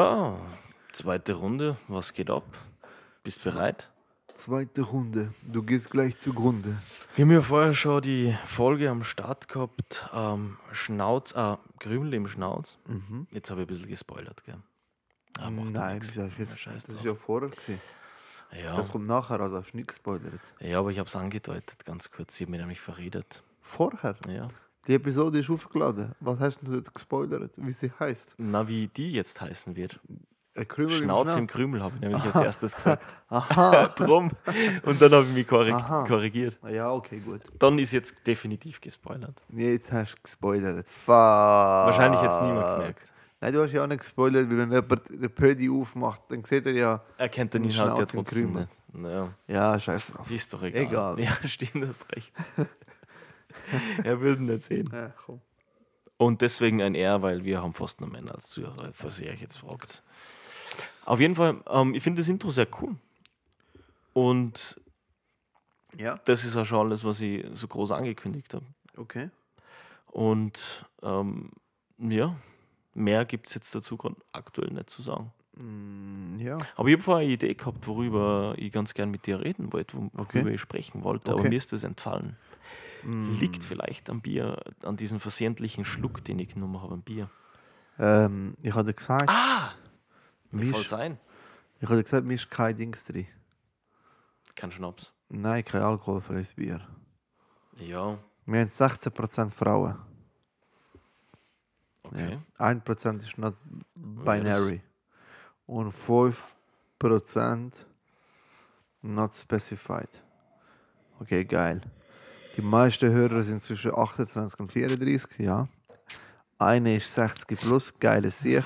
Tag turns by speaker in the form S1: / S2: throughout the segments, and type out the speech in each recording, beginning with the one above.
S1: Ja, zweite Runde. Was geht ab? Bist du bereit?
S2: Zweite Runde. Du gehst gleich zugrunde.
S1: Wir haben ja vorher schon die Folge am Start gehabt. Ähm, Schnauz, äh, Krümel im Schnauz. Jetzt habe ich ein bisschen gespoilert, gell? Ah,
S2: Nein,
S1: nix.
S2: das ist, ja jetzt,
S1: Scheiß
S2: das ist
S1: drauf.
S2: ja vorher. Gewesen.
S1: Ja,
S2: Das kommt nachher, also hast du nicht gespoilert.
S1: ja, aber ich habe es angedeutet, ganz kurz. Ich habe mich nämlich verredet.
S2: Vorher?
S1: Ja.
S2: Die Episode ist aufgeladen. Was hast du dort gespoilert? Wie sie heißt?
S1: Na, wie die jetzt heißen wird.
S2: Krümel
S1: Schnauze im
S2: im
S1: Krümel habe ich nämlich als erstes gesagt.
S2: Aha.
S1: Drum. Und dann habe ich mich korrekt,
S2: Aha.
S1: korrigiert.
S2: Ja, okay, gut.
S1: Dann ist jetzt definitiv gespoilert.
S2: Jetzt hast du gespoilert. Fuck.
S1: Wahrscheinlich jetzt niemand gemerkt.
S2: Nein, du hast ja auch nicht gespoilert, weil wenn jemand den Pödi aufmacht, dann sieht er ja.
S1: Er kennt den Inhalt ja trotzdem
S2: Krümel.
S1: Naja,
S2: Ja, scheiß drauf.
S1: ist doch egal.
S2: Egal.
S1: Ja, stimmt, hast recht. er würde nicht sehen.
S2: Ja, komm.
S1: Und deswegen ein R, weil wir haben fast nur Männer als Zuhörer, falls ihr euch jetzt fragt. Auf jeden Fall, ähm, ich finde das Intro sehr cool. Und
S2: Ja,
S1: das ist auch schon alles, was ich so groß angekündigt habe.
S2: okay.
S1: Und ähm, ja, mehr gibt es jetzt dazu gerade aktuell nicht zu sagen.
S2: Mm, ja.
S1: Aber ich habe vorher eine Idee gehabt, worüber ich ganz gern mit dir reden wollte, wo- worüber
S2: Okay.
S1: ich sprechen wollte, aber
S2: Okay.
S1: mir ist das entfallen. Liegt vielleicht am Bier, an diesem versehentlichen Schluck, den ich genommen habe, am Bier.
S2: Ähm, ich hatte gesagt,
S1: Ah! Mir fällt
S2: ist-
S1: ein.
S2: ich hatte gesagt, mir ist kein Dings drin.
S1: Kein Schnaps.
S2: Nein, kein alkoholfreies Bier.
S1: Ja,
S2: Wir haben 16% Frauen.
S1: okay.
S2: Ja. 1% ist not binary. Und 5% not specified. Okay, geil. Die meisten Hörer sind zwischen 28 und 34, ja. Eine ist 60 plus, geiles Sieg.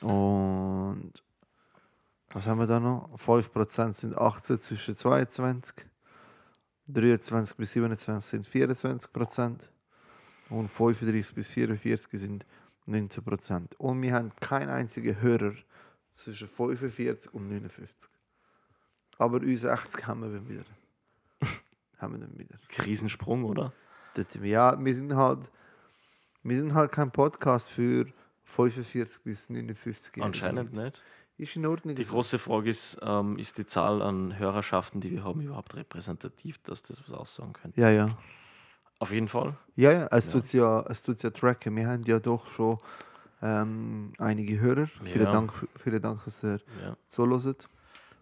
S2: Und was haben wir da noch? 5% sind 18 zwischen 22. 23 bis 27 sind 24%. Und 35 bis 44 sind 19%. Und wir haben keinen einzigen Hörer zwischen 45 und 59. Aber uns 80 haben wir wieder. Haben wir dann wieder.
S1: Riesensprung, oder?
S2: Ja, wir sind halt, wir sind halt kein Podcast für 45 bis 59 Jahre.
S1: Anscheinend nicht.
S2: Ist in Ordnung.
S1: Die große Frage ist, ähm, ist die Zahl an Hörerschaften, die wir haben, überhaupt repräsentativ, dass das was aussagen könnte?
S2: Ja, ja.
S1: Auf jeden Fall.
S2: Ja, ja, es tut ja, es tut's ja tracken. Wir haben ja doch schon ähm, einige Hörer. Vielen,
S1: Ja.
S2: Dank, vielen Dank, dass ihr
S1: Ja.
S2: zuhört.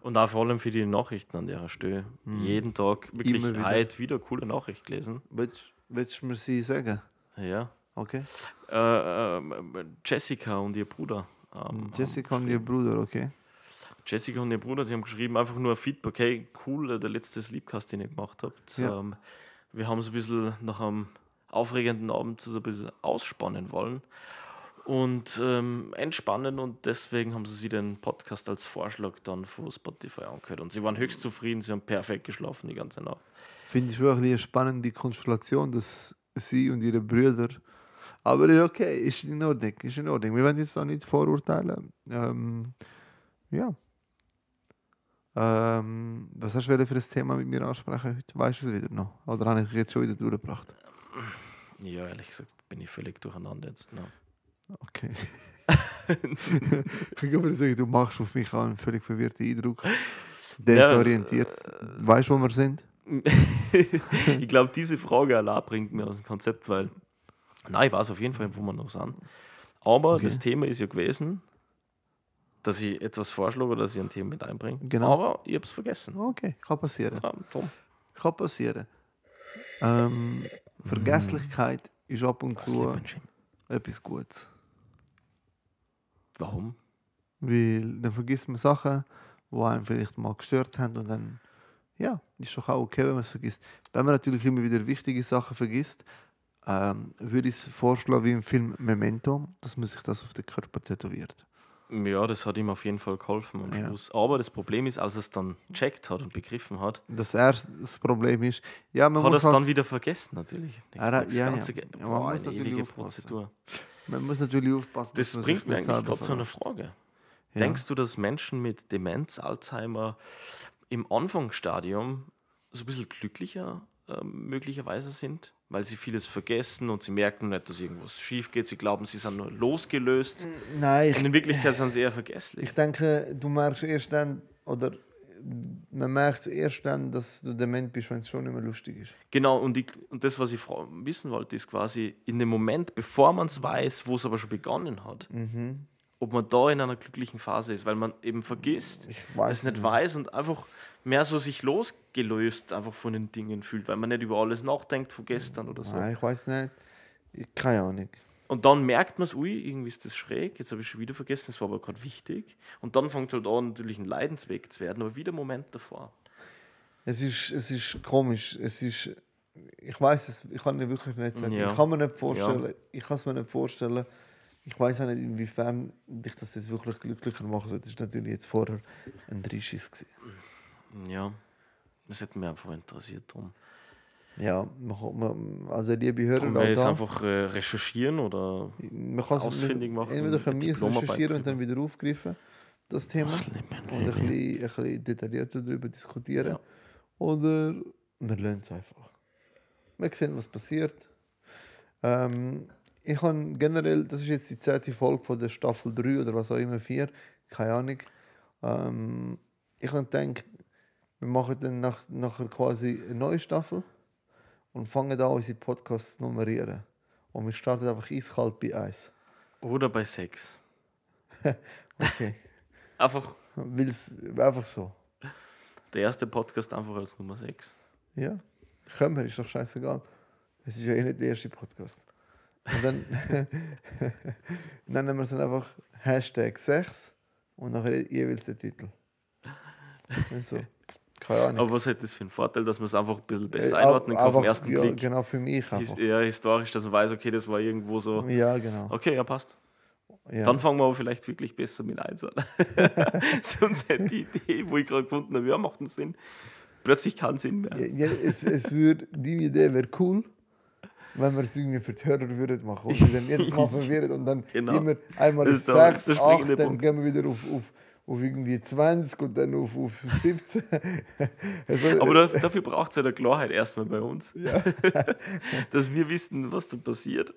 S1: Und auch vor allem für die Nachrichten an der Stelle. Jeden Tag wirklich.
S2: Immer wieder.
S1: heute wieder coole Nachricht gelesen.
S2: Willst, willst du mir sie sagen?
S1: Ja.
S2: Okay.
S1: Äh, ähm, Jessica und ihr Bruder. ähm,
S2: Jessica und ihr. Bruder, okay.
S1: Jessica und ihr Bruder, sie haben geschrieben, einfach nur Feedback, hey, cool, äh, der letzte Sleepcast, den ihr gemacht habt.
S2: Ja.
S1: Ähm, wir haben so ein bisschen nach einem aufregenden Abend so ein bisschen ausspannen wollen und ähm, entspannen und deswegen haben sie sich den Podcast als Vorschlag dann von Spotify angehört und sie waren höchst zufrieden, sie haben perfekt geschlafen die ganze Nacht.
S2: Finde ich schon ein bisschen eine spannende Konstellation, dass sie und ihre Brüder. Aber ist okay, ist in Ordnung, ist in Ordnung. Wir werden jetzt auch nicht vorurteilen. Ähm, ja. Ähm, was hast du für ein Thema mit mir ansprechen heute? Weißt du es wieder noch? Oder habe ich dich jetzt schon wieder durchgebracht?
S1: Ja, ehrlich gesagt bin ich völlig durcheinander jetzt. Ne?
S2: Okay. ich aber sagen, du machst auf mich einen völlig verwirrten Eindruck. Desorientiert. weißt du, wo wir sind?
S1: ich glaube, diese Frage allein bringt mir aus dem Konzept, weil, nein, ich weiß auf jeden Fall, wo wir noch sind. Aber
S2: Okay.
S1: das Thema ist ja gewesen, dass ich etwas vorschlage oder dass ich ein Thema mit einbringe.
S2: Genau.
S1: Aber ich habe es vergessen.
S2: Okay, kann passieren.
S1: Ja.
S2: Kann passieren. Ähm, Vergesslichkeit ist ab und zu etwas Gutes.
S1: Warum?
S2: Weil dann vergisst man Sachen, die einen vielleicht mal gestört haben und dann, ja, ist doch auch okay, wenn man es vergisst. Wenn man natürlich immer wieder wichtige Sachen vergisst, ähm, würde ich es vorschlagen wie im Film Memento, dass man sich das auf den Körper tätowiert.
S1: Ja, das hat ihm auf jeden Fall geholfen am
S2: Ja.
S1: Schluss. Aber das Problem ist, als er es dann checkt hat und begriffen hat,
S2: Das erste Problem ist, ja, man
S1: hat er es dann
S2: halt,
S1: wieder vergessen natürlich.
S2: Er
S1: das
S2: ja, ja.
S1: ganze,
S2: Ja,
S1: boah, eine ewige
S2: aufpassen.
S1: Prozedur.
S2: Man muss natürlich aufpassen.
S1: Das bringt mir eigentlich gerade zu einer. Frage.
S2: Ja.
S1: Denkst du, dass Menschen mit Demenz, Alzheimer im Anfangsstadium so ein bisschen glücklicher ähm, möglicherweise sind, weil sie vieles vergessen und sie merken nicht, dass irgendwas schief geht. Sie glauben, sie sind nur losgelöst.
S2: Nein,
S1: Und in Wirklichkeit sind sie eher vergesslich.
S2: Ich denke, du merkst erst dann, oder man merkt es erst dann, dass du dement bist, wenn es schon nicht mehr lustig ist.
S1: Genau, und, ich, und das, was ich wissen wollte, ist quasi in dem Moment, bevor man es weiß, wo es aber schon begonnen hat,
S2: Mhm.
S1: ob man da in einer glücklichen Phase ist, weil man eben vergisst, es nicht weiß und einfach mehr so sich losgelöst einfach von den Dingen fühlt, weil man nicht über alles nachdenkt von gestern oder so.
S2: Nein, ich weiß nicht. Ich, keine Ahnung.
S1: Und dann merkt man es, ui, irgendwie ist das schräg, jetzt habe ich schon wieder vergessen, das war aber gerade wichtig. Und dann fängt es halt an, natürlich ein Leidensweg zu werden, aber wieder Moment davor.
S2: Es ist, es ist komisch. Es ist, ich weiß es, ich kann dir wirklich nicht sagen.
S1: Ja.
S2: Ich kann mir nicht vorstellen. Ich kann es mir nicht vorstellen. Ich weiß auch nicht, inwiefern dich das jetzt wirklich glücklicher machen soll. Das ist natürlich jetzt vorher ein Dreischiss gewesen.
S1: Ja, das hätte mich einfach interessiert drum.
S2: Ja, also liebe Hörer,
S1: Können
S2: auch
S1: jetzt
S2: da,
S1: einfach äh, recherchieren oder
S2: man kann
S1: ausfindig machen
S2: Entweder können wir es recherchieren und dann wieder aufgreifen, das Thema. Und ein bisschen, ein bisschen detaillierter darüber diskutieren.
S1: Ja.
S2: Oder wir lernen es einfach. Wir sehen, was passiert. Ähm, ich habe generell, das ist jetzt die zweite Folge von der Staffel 3 oder was auch immer, 4, keine Ahnung. Ähm, ich habe gedacht, wir machen dann nach, nachher quasi eine neue Staffel und fangen an, unsere Podcasts zu nummerieren. Und wir starten einfach eiskalt bei 1.
S1: Oder bei Sex.
S2: Okay.
S1: Einfach
S2: Weil's, einfach so.
S1: der erste Podcast einfach als Nummer 6.
S2: Ja, können wir, ist doch scheißegal. Es ist ja eh nicht der erste Podcast. Und dann nennen wir es dann einfach Hashtag 6 und nachher jeweils der Titel. Also, keine Ahnung.
S1: Aber was hat das für einen Vorteil, dass man es einfach ein bisschen besser
S2: Äh,
S1: einordnen kann
S2: einfach,
S1: ersten
S2: ja,
S1: Blick?
S2: Genau, für mich einfach.
S1: eher historisch, dass man weiß, okay, das war irgendwo so.
S2: Ja, genau.
S1: Okay, ja, passt.
S2: Ja.
S1: Dann fangen wir aber vielleicht wirklich besser mit 1 an. Sonst hätte die Idee, wo ich gerade gefunden habe, ja, macht einen Sinn, plötzlich keinen Sinn mehr.
S2: Ja, ja, es, es würd, deine Idee wäre cool, wenn wir es irgendwie für die Hörer würden machen. Und dann jedes Mal verwirren und dann
S1: Genau.
S2: immer einmal
S1: Das ist der-
S2: 6,
S1: der
S2: 8,
S1: springende
S2: dann
S1: Punkt.
S2: gehen wir wieder auf, auf, auf irgendwie 20 und dann auf, auf 17. Es war-
S1: Aber da, dafür braucht es ja eine Klarheit erstmal bei uns. Dass wir wissen, was da passiert.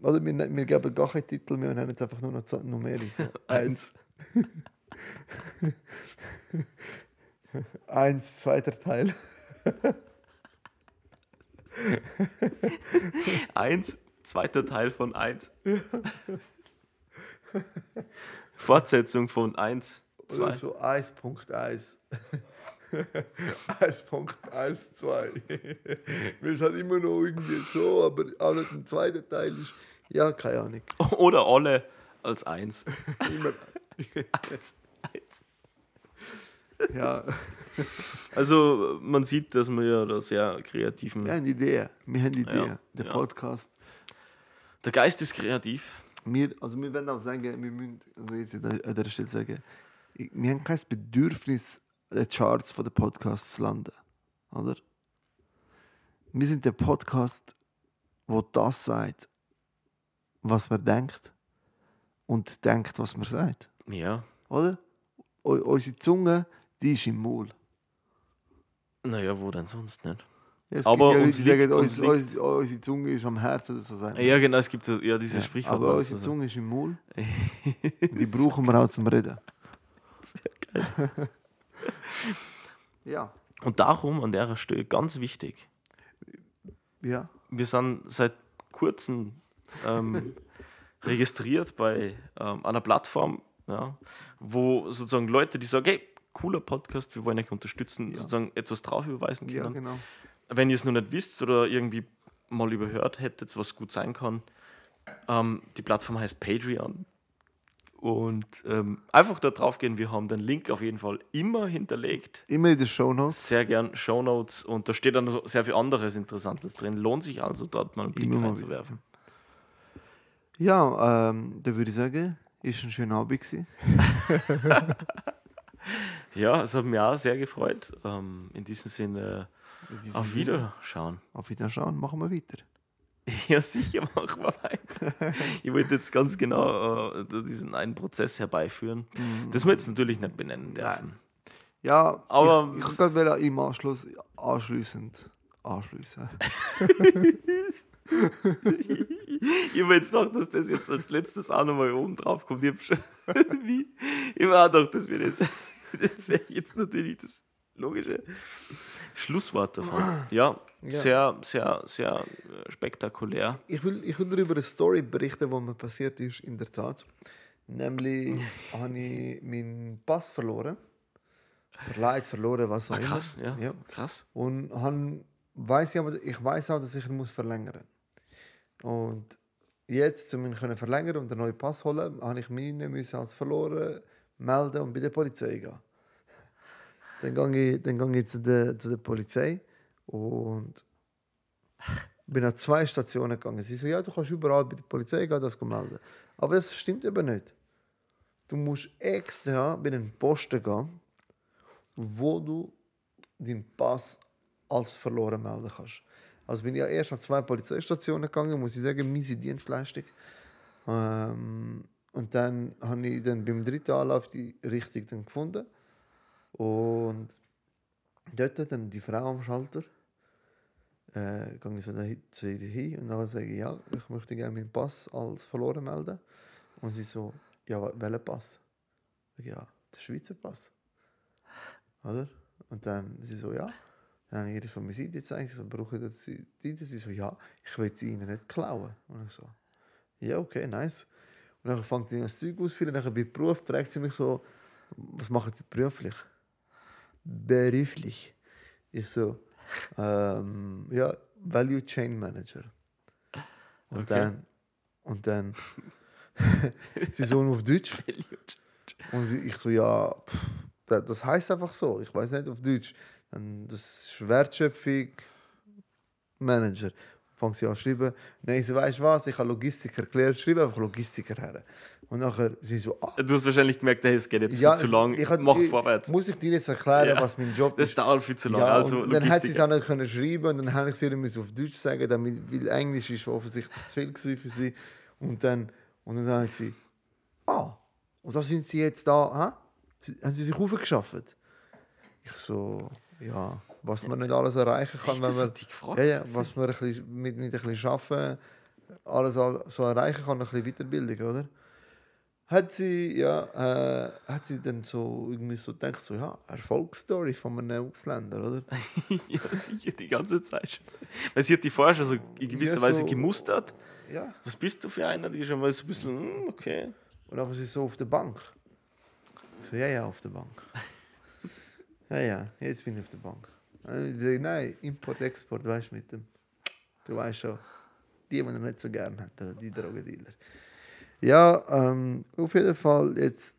S2: Oder wir, wir geben gar keinen Titel mehr und haben jetzt einfach nur noch numerisch. So. Eins, eins, zweiter Teil.
S1: Eins, zweiter Teil von 1. Fortsetzung von 1,
S2: Oder
S1: 2.
S2: so 1.1. 1.12. Weil es hat immer noch irgendwie so, aber auch nicht ein zweiter Teil ist. Ja, keine Ahnung.
S1: Oder alle als 1.
S2: Immer,
S1: 1, 1.
S2: ja.
S1: Also man sieht, dass wir ja da sehr kreativen.
S2: Wir haben Ideen. Wir haben Ideen.
S1: Ja,
S2: Der
S1: ja.
S2: Podcast.
S1: Der Geist ist kreativ.
S2: Wir, also wir werden auch sagen, wir müssen also jetzt an der- Stelle sagen, wir haben kein Bedürfnis, den Charts von den Podcasts zu landen. Oder? Wir sind der Podcast, wo das sagt, was man denkt und denkt, was man sagt.
S1: Ja.
S2: Oder? U unsere Zunge, die ist im Maul.
S1: Naja, wo denn sonst nicht?
S2: Ja,
S1: Aber
S2: ja
S1: uns liegt-
S2: sagen,
S1: uns
S2: unsere,
S1: liegt-
S2: unsere, unsere Zunge ist am Herzen oder so. Sagen.
S1: Ja, genau, es gibt ja ja, dieses
S2: Ja,
S1: Sprichwort.
S2: Aber unsere
S1: also-
S2: Zunge ist im Maul. Die brauchen wir auch zum Reden.
S1: Sehr geil.
S2: Ja.
S1: Und darum an der Stelle ganz wichtig.
S2: Ja.
S1: Wir sind seit kurzem ähm, registriert bei ähm, einer Plattform, ja, wo sozusagen Leute, die sagen, hey, cooler Podcast, wir wollen euch unterstützen, sozusagen etwas drauf überweisen
S2: Ja,
S1: können.
S2: genau.
S1: Wenn ihr es noch nicht wisst oder irgendwie mal überhört hättet, was gut sein kann, ähm, die Plattform heißt Patreon. Und ähm, einfach da drauf gehen, wir haben den Link auf jeden Fall immer hinterlegt.
S2: Immer in den Show Notes.
S1: Sehr gern Show Notes und da steht dann noch sehr viel anderes Interessantes drin. Lohnt sich also dort mal einen Blick
S2: Immer
S1: reinzuwerfen.
S2: Ja, ähm, da würde ich sagen, ist ein schöner Abend gewesen.
S1: Ja, es hat mich auch sehr gefreut. Ähm, in diesem Sinne, auf Wiederschauen.
S2: Auf Wiederschauen, machen wir weiter.
S1: Ja, sicher machen wir weiter. ich wollte jetzt ganz genau äh, diesen einen Prozess herbeiführen, das wir jetzt natürlich nicht benennen dürfen.
S2: Ja,
S1: Aber-
S2: ich, ich kann gerade im Anschluss anschließend anschliessen.
S1: ich habe jetzt gedacht, dass das jetzt als letztes auch nochmal oben drauf kommt. Ich habe schon. Wie? Ich habe auch gedacht, das wäre das wäre jetzt natürlich das logische Schlusswort davon. Ja,
S2: Ja.
S1: sehr, sehr, sehr äh, spektakulär.
S2: Ich will, ich will über eine Story berichten, die mir passiert ist, in der Tat. Nämlich habe ich meinen Pass verloren. Verleiht, verloren, was auch
S1: Ah,
S2: immer.
S1: krass, ja,
S2: ja.
S1: krass.
S2: Und han, weiss ich, aber, ich weiß auch, dass ich ihn muss verlängern Und jetzt, um ihn können verlängern und einen neuen Pass holen, habe ich meine müssen als verloren melden und bei der Polizei gehen. Dann gehe ich, dann gehe ich zu, der, zu der Polizei und bin an zwei Stationen gegangen. Sie so, ja, du kannst überall bei der Polizei gehen, das melden. Aber das stimmt eben nicht. Du musst extra bei den Posten gehen, wo du deinen Pass als verloren melden kannst. Also bin ich ja erst an zwei Polizeistationen gegangen, muss ich sagen, miese Dienstleistung. Ähm, und dann habe ich dann beim dritten Anlauf die Richtung gefunden. Und dort dann die Frau am Schalter. Äh, gehe ich so zu ihr hin und dann sage ich, ja, ich möchte gerne meinen Pass als verloren melden. Und sie so, ja, welchen Pass? Ich sage, ja, der Schweizer Pass. Oder? Und dann sie so, ja. Dann habe ich ihr so meine Seite gezeigt, so, brauche ich das die Seite? Sie so, ja, ich will sie ihnen nicht klauen. Und ich so, ja, okay, nice. Und dann fängt sie das Zeug ausfüllen, dann bei Beruf fragt sie mich so, was machen sie beruflich? Beruflich. Ich so, ähm, ja, Value Chain Manager. Und
S1: Okay.
S2: dann, und dann, sie so auf Deutsch. Und sie, ich so, ja, pff, das, das heißt einfach so. Ich weiß nicht auf Deutsch. Dann, das ist Wertschöpfung Manager. Fangen sie an zu schreiben. Nein, ich so, weißt du was? Ich habe Logistiker erklärt. Schreibe einfach Logistiker her. Und nachher sie so, ah,
S1: Du hast wahrscheinlich gemerkt, hey, es geht jetzt
S2: ja,
S1: viel zu lang.
S2: ich
S1: Mach
S2: ich-
S1: vorwärts.
S2: Muss ich dir jetzt erklären,
S1: Ja.
S2: was mein Job
S1: Das
S2: ist?
S1: dauert viel zu lang.
S2: Ja,
S1: also
S2: und dann hat sie es auch nicht können schreiben und dann habe ich sie müssen auf Deutsch sagen, damit, weil Englisch ist offensichtlich zu viel für sie. Und dann, und dann hat sie, ah, und da sind sie jetzt da, hä? Haben sie sich aufgeschafft? Ich so, ja, was man nicht alles erreichen kann,
S1: Echt,
S2: wenn man,
S1: gefragt?
S2: ja, ja, was man ein bisschen, mit, mit ein bisschen Arbeiten alles all- so erreichen kann, ein bisschen Weiterbildung, oder? Hat sie, ja, äh, hat sie dann so irgendwie so gedacht, so, ja, Erfolgsstory von einem Ausländer, oder?
S1: ja, sicher, die ganze Zeit schon. Weil sie hat die vorher schon so in gewisser
S2: Ja,
S1: Weise
S2: so-
S1: gemustert.
S2: Ja.
S1: Was bist du für einer, die schon mal so ein bisschen, hm, okay.
S2: Und dann ist sie so auf der Bank. So, ja, ja, auf der Bank. ja, ja, jetzt bin ich auf der Bank. Ich sage, nein, Import, Export, weißt du, mit dem. Du weißt schon, die, die er nicht so gerne hat, also die Drogendealer. Ja, ähm, auf jeden Fall jetzt,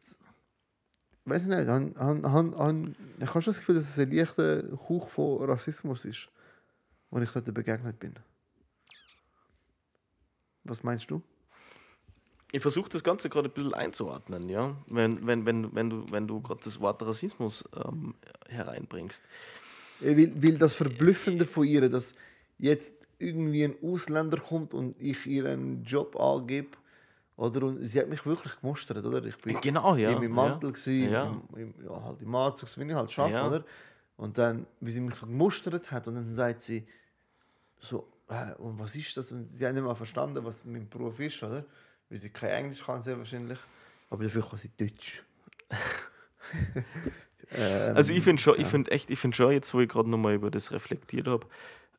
S2: weiß ich nicht, han, han, han, han, ich habe schon das Gefühl, dass es ein leichter Hauch von Rassismus ist, wo ich dort begegnet bin. Was meinst du?
S1: Ich versuche das Ganze gerade ein bisschen einzuordnen, ja. Wenn, wenn, wenn, wenn du, wenn du gerade das Wort Rassismus ähm, hereinbringst.
S2: Weil, weil das Verblüffende von ihr, dass jetzt irgendwie ein Ausländer kommt und ich ihr einen Job angebe, oder? Und sie hat mich wirklich gemustert, oder? Ich bin
S1: Genau, ja.
S2: in meinem Mantel,
S1: ja.
S2: gsi,
S1: Ja.
S2: im, im, ja, halt im Anzug, wie ich halt schaffe,
S1: Ja.
S2: oder? Und dann, wie sie mich so gemustert hat, und dann sagt sie so, äh, und was ist das? Und sie hat nicht mal verstanden, was mein Beruf ist, oder? Weil sie kein Englisch kann, sehr wahrscheinlich. Aber dafür kann sie Deutsch. ähm,
S1: Also ich finde schon, ich finde echt, ich finde schon, jetzt wo ich gerade nochmal über das reflektiert habe,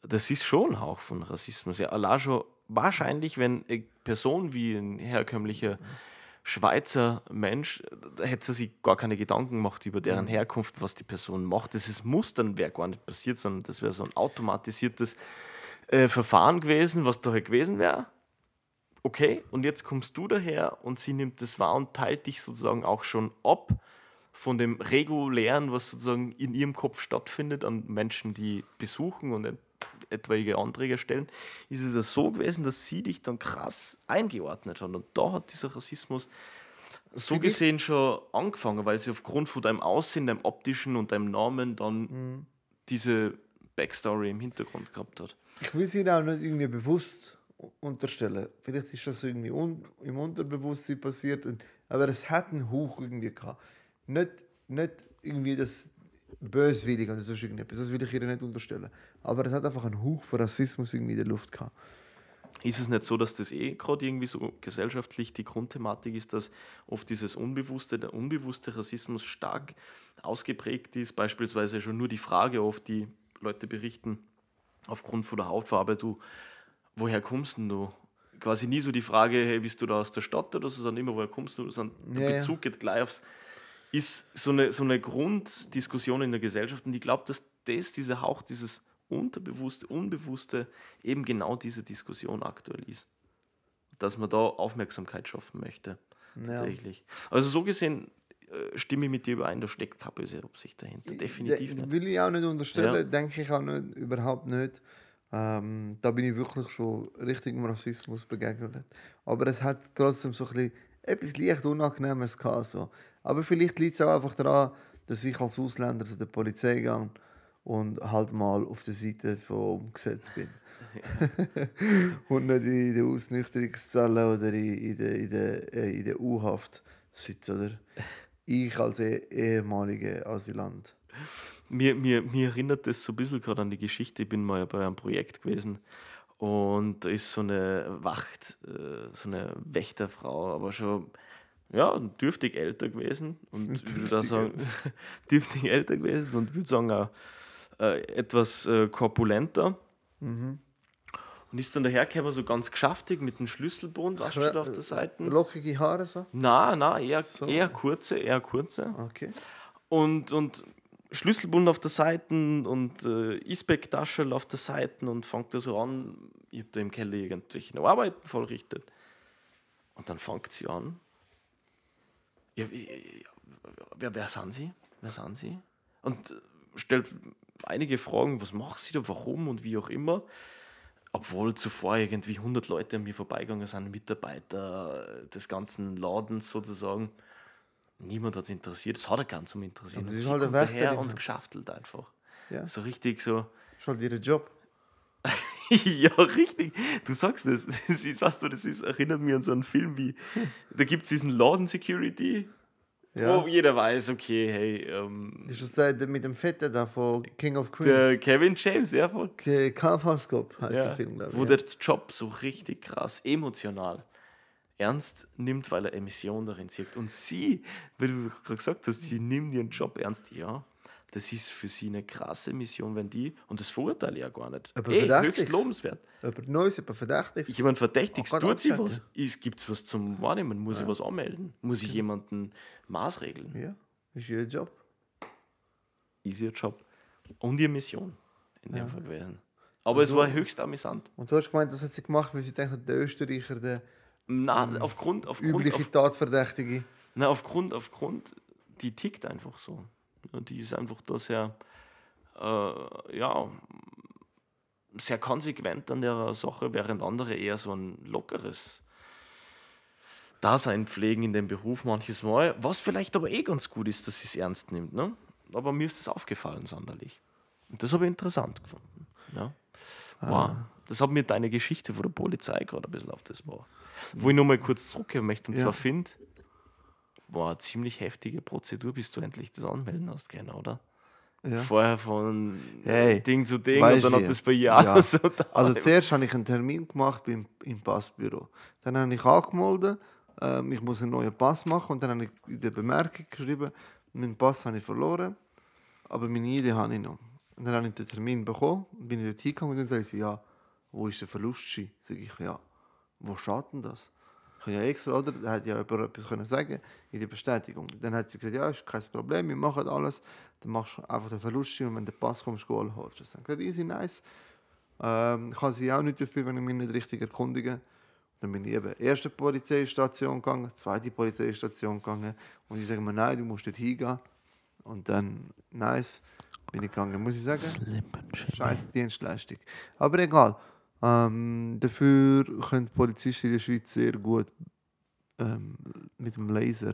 S1: das ist schon ein Hauch von Rassismus. Ja, allein schon wahrscheinlich, wenn eine Person wie ein herkömmlicher Schweizer Mensch, da hätte sie sich gar keine Gedanken gemacht über deren Herkunft, was die Person macht. Das ist muss, dann wäre gar nicht passiert, sondern das wäre so ein automatisiertes äh, Verfahren gewesen, was da halt gewesen wäre. Okay, und jetzt kommst du daher und sie nimmt das wahr und teilt dich sozusagen auch schon ab von dem regulären, was sozusagen in ihrem Kopf stattfindet, an Menschen, die besuchen und et etwaige Anträge stellen, ist es ja so gewesen, dass sie dich dann krass eingeordnet hat. Und da hat dieser Rassismus so gesehen schon angefangen, weil sie aufgrund von deinem Aussehen, deinem optischen und deinem Namen dann diese Backstory im Hintergrund gehabt hat.
S2: Ich will sie auch nicht irgendwie bewusst unterstellen. Vielleicht ist das irgendwie un im Unterbewusstsein passiert. Aber es hat einen Hauch irgendwie gehabt. Nicht, nicht irgendwie, dass böswillig oder sonst irgendetwas. Das will ich ihr nicht unterstellen. Aber es hat einfach einen Hauch von Rassismus irgendwie in der Luft gehabt.
S1: Ist es nicht so, dass das eh gerade irgendwie so gesellschaftlich die Grundthematik ist, dass oft dieses unbewusste, der unbewusste Rassismus stark ausgeprägt ist? Beispielsweise schon nur die Frage oft, die Leute berichten, aufgrund von der Hautfarbe, du, woher kommst denn du? Quasi nie so die Frage, hey, bist du da aus der Stadt oder so, sondern immer, woher kommst du? Sondern der
S2: Ja, ja.
S1: Bezug geht gleich aufs. Ist so eine, so eine Grunddiskussion in der Gesellschaft und ich glaube, dass das, dieser Hauch, dieses Unterbewusste, Unbewusste, eben genau diese Diskussion aktuell ist. Dass man da Aufmerksamkeit schaffen möchte.
S2: Ja.
S1: Tatsächlich. Also so gesehen äh, stimme ich mit dir überein, da steckt keine böse Absicht dahinter. Definitiv
S2: De-
S1: nicht.
S2: Will ich auch nicht unterstellen,
S1: Ja.
S2: denke ich auch nicht, überhaupt nicht. Ähm, da bin ich wirklich schon richtigem Rassismus begegnet. Aber es hat trotzdem so ein bisschen etwas leicht Unangenehmes gehabt. So. Aber vielleicht liegt es auch einfach daran, dass ich als Ausländer zu der Polizei gehe und halt mal auf der Seite vom Gesetz bin. und nicht in der Ausnüchterungszelle oder in, in der, in der, äh, in der U-Haft sitze. Oder? Ich als eh- ehemaliger Asylant.
S1: Mir, mir, mir erinnert das so ein bisschen gerade an die Geschichte. Ich bin mal bei einem Projekt gewesen und da ist so eine Wacht, äh, so eine Wächterfrau, aber schon ja, dürftig älter gewesen und ich würde da sagen, dürftig älter gewesen und würde sagen auch äh, etwas äh, korpulenter.
S2: Mhm.
S1: Und ist dann dahergekommen, so ganz geschäftig mit dem Schlüsselbund, weißt du, auf der Seite.
S2: Lockige Haare so?
S1: Na, na, eher,
S2: So.
S1: eher kurze, eher kurze.
S2: Okay.
S1: Und, und Schlüsselbund auf der Seite und äh, Isbeck-Taschel auf der Seite und fängt da so an, ich habe da im Keller irgendwelche Arbeiten vollrichtet. Und dann fängt sie an. Ja, ja, wer, wer sind Sie? Wer sind Sie? Und äh, stellt einige Fragen, was macht sie da, warum und wie auch immer. Obwohl zuvor irgendwie 100 Leute an mir vorbeigegangen sind, Mitarbeiter des ganzen Ladens sozusagen. Niemand hat es interessiert, es hat er ganz.
S2: Aber
S1: Und
S2: sie
S1: sie
S2: ist halt
S1: daher
S2: Wächterin
S1: und geschaftelt einfach.
S2: Ja.
S1: So richtig so.
S2: Ist halt ihr Job.
S1: ja, richtig. Du sagst es. Das ist, weißt du, das ist, erinnert mich an so einen Film wie, da gibt es diesen Laden Security,
S2: Ja.
S1: wo jeder weiß, okay, hey, ähm,
S2: Ist das der, der mit dem Fetten da von King of
S1: der
S2: Queens?
S1: Kevin James, ja, voll.
S2: Der Kampfhauskopf heißt
S1: Ja,
S2: der Film, glaube ich.
S1: wo
S2: ja.
S1: der Job so richtig krass emotional ernst nimmt, weil er Emission darin sieht. Und sie, weil du gerade gesagt hast, sie nimmt ihren Job ernst, ja. Das ist für sie eine krasse Mission, wenn die, und das verurteile ich ja gar nicht.
S2: Aber
S1: Ey,
S2: verdächtig.
S1: höchst lobenswert.
S2: Jemand Neues, jemand Verdächtiges.
S1: Jemand verdächtigt,
S2: Auch
S1: tut sie was? Gibt es was zum Wahrnehmen? Muss ich was anmelden? Muss ich jemanden maßregeln?
S2: Ja, ist ihr Job.
S1: Ist ihr Job. Und ihre Mission in dem
S2: Ja.
S1: Fall gewesen. Aber es
S2: du-
S1: war höchst amüsant.
S2: Und du hast gemeint, das hat sie gemacht, weil sie denkt, der Österreicher, der
S1: Nein, aufgrund, aufgrund,
S2: übliche
S1: auf,
S2: Tatverdächtige.
S1: na, aufgrund, aufgrund, die tickt einfach so. Ja, die ist einfach da sehr, äh, ja, sehr konsequent an der Sache, während andere eher so ein lockeres Dasein pflegen in dem Beruf manches Mal, was vielleicht aber eh ganz gut ist, dass sie es ernst nimmt. Ne? Aber mir ist das aufgefallen, sonderlich. Und das habe ich interessant gefunden. Ja. Wow. Das hat mir deine Geschichte von der Polizei gerade ein bisschen auf das war. Wo ich nochmal kurz zurückgehen möchte, und
S2: Ja.
S1: zwar finde, war eine ziemlich heftige Prozedur, bis du endlich das anmelden hast können, oder?
S2: Ja.
S1: Vorher von
S2: Hey,
S1: Ding zu Ding und dann hat das bei Jahren
S2: Ja.
S1: so dauert.
S2: Also zuerst habe ich einen Termin gemacht beim, im Passbüro. Dann habe ich angemeldet, ähm, ich muss einen neuen Pass machen und dann habe ich in der Bemerkung geschrieben, meinen Pass habe ich verloren, aber meine ID habe ich noch. Und dann habe ich den Termin bekommen, und bin ich dort hingekommen und dann sagen sie, ja, wo ist der Verlustschein? Sag ich, ja, wo steht denn das? Ich habe ja extra, oder? Da hätte ja jemand etwas können sagen in der Bestätigung. Dann hat sie gesagt, ja, ist kein Problem, wir machen alles. Dann machst du einfach den Verlustschein und wenn der Pass kommt, holst du das. Dann gesagt, easy, nice. Ähm, kann sie auch nicht dafür, wenn ich mich nicht richtig erkundige. Dann bin ich eben erste Polizeistation gegangen, zweite Polizeistation gegangen und die sagen mir, nein, du musst dort hingehen. Und dann, nice, bin ich gegangen. Muss ich sagen, scheiß Dienstleistung. Aber egal. Ähm, dafür können die Polizisten in der Schweiz sehr gut ähm, mit dem Laser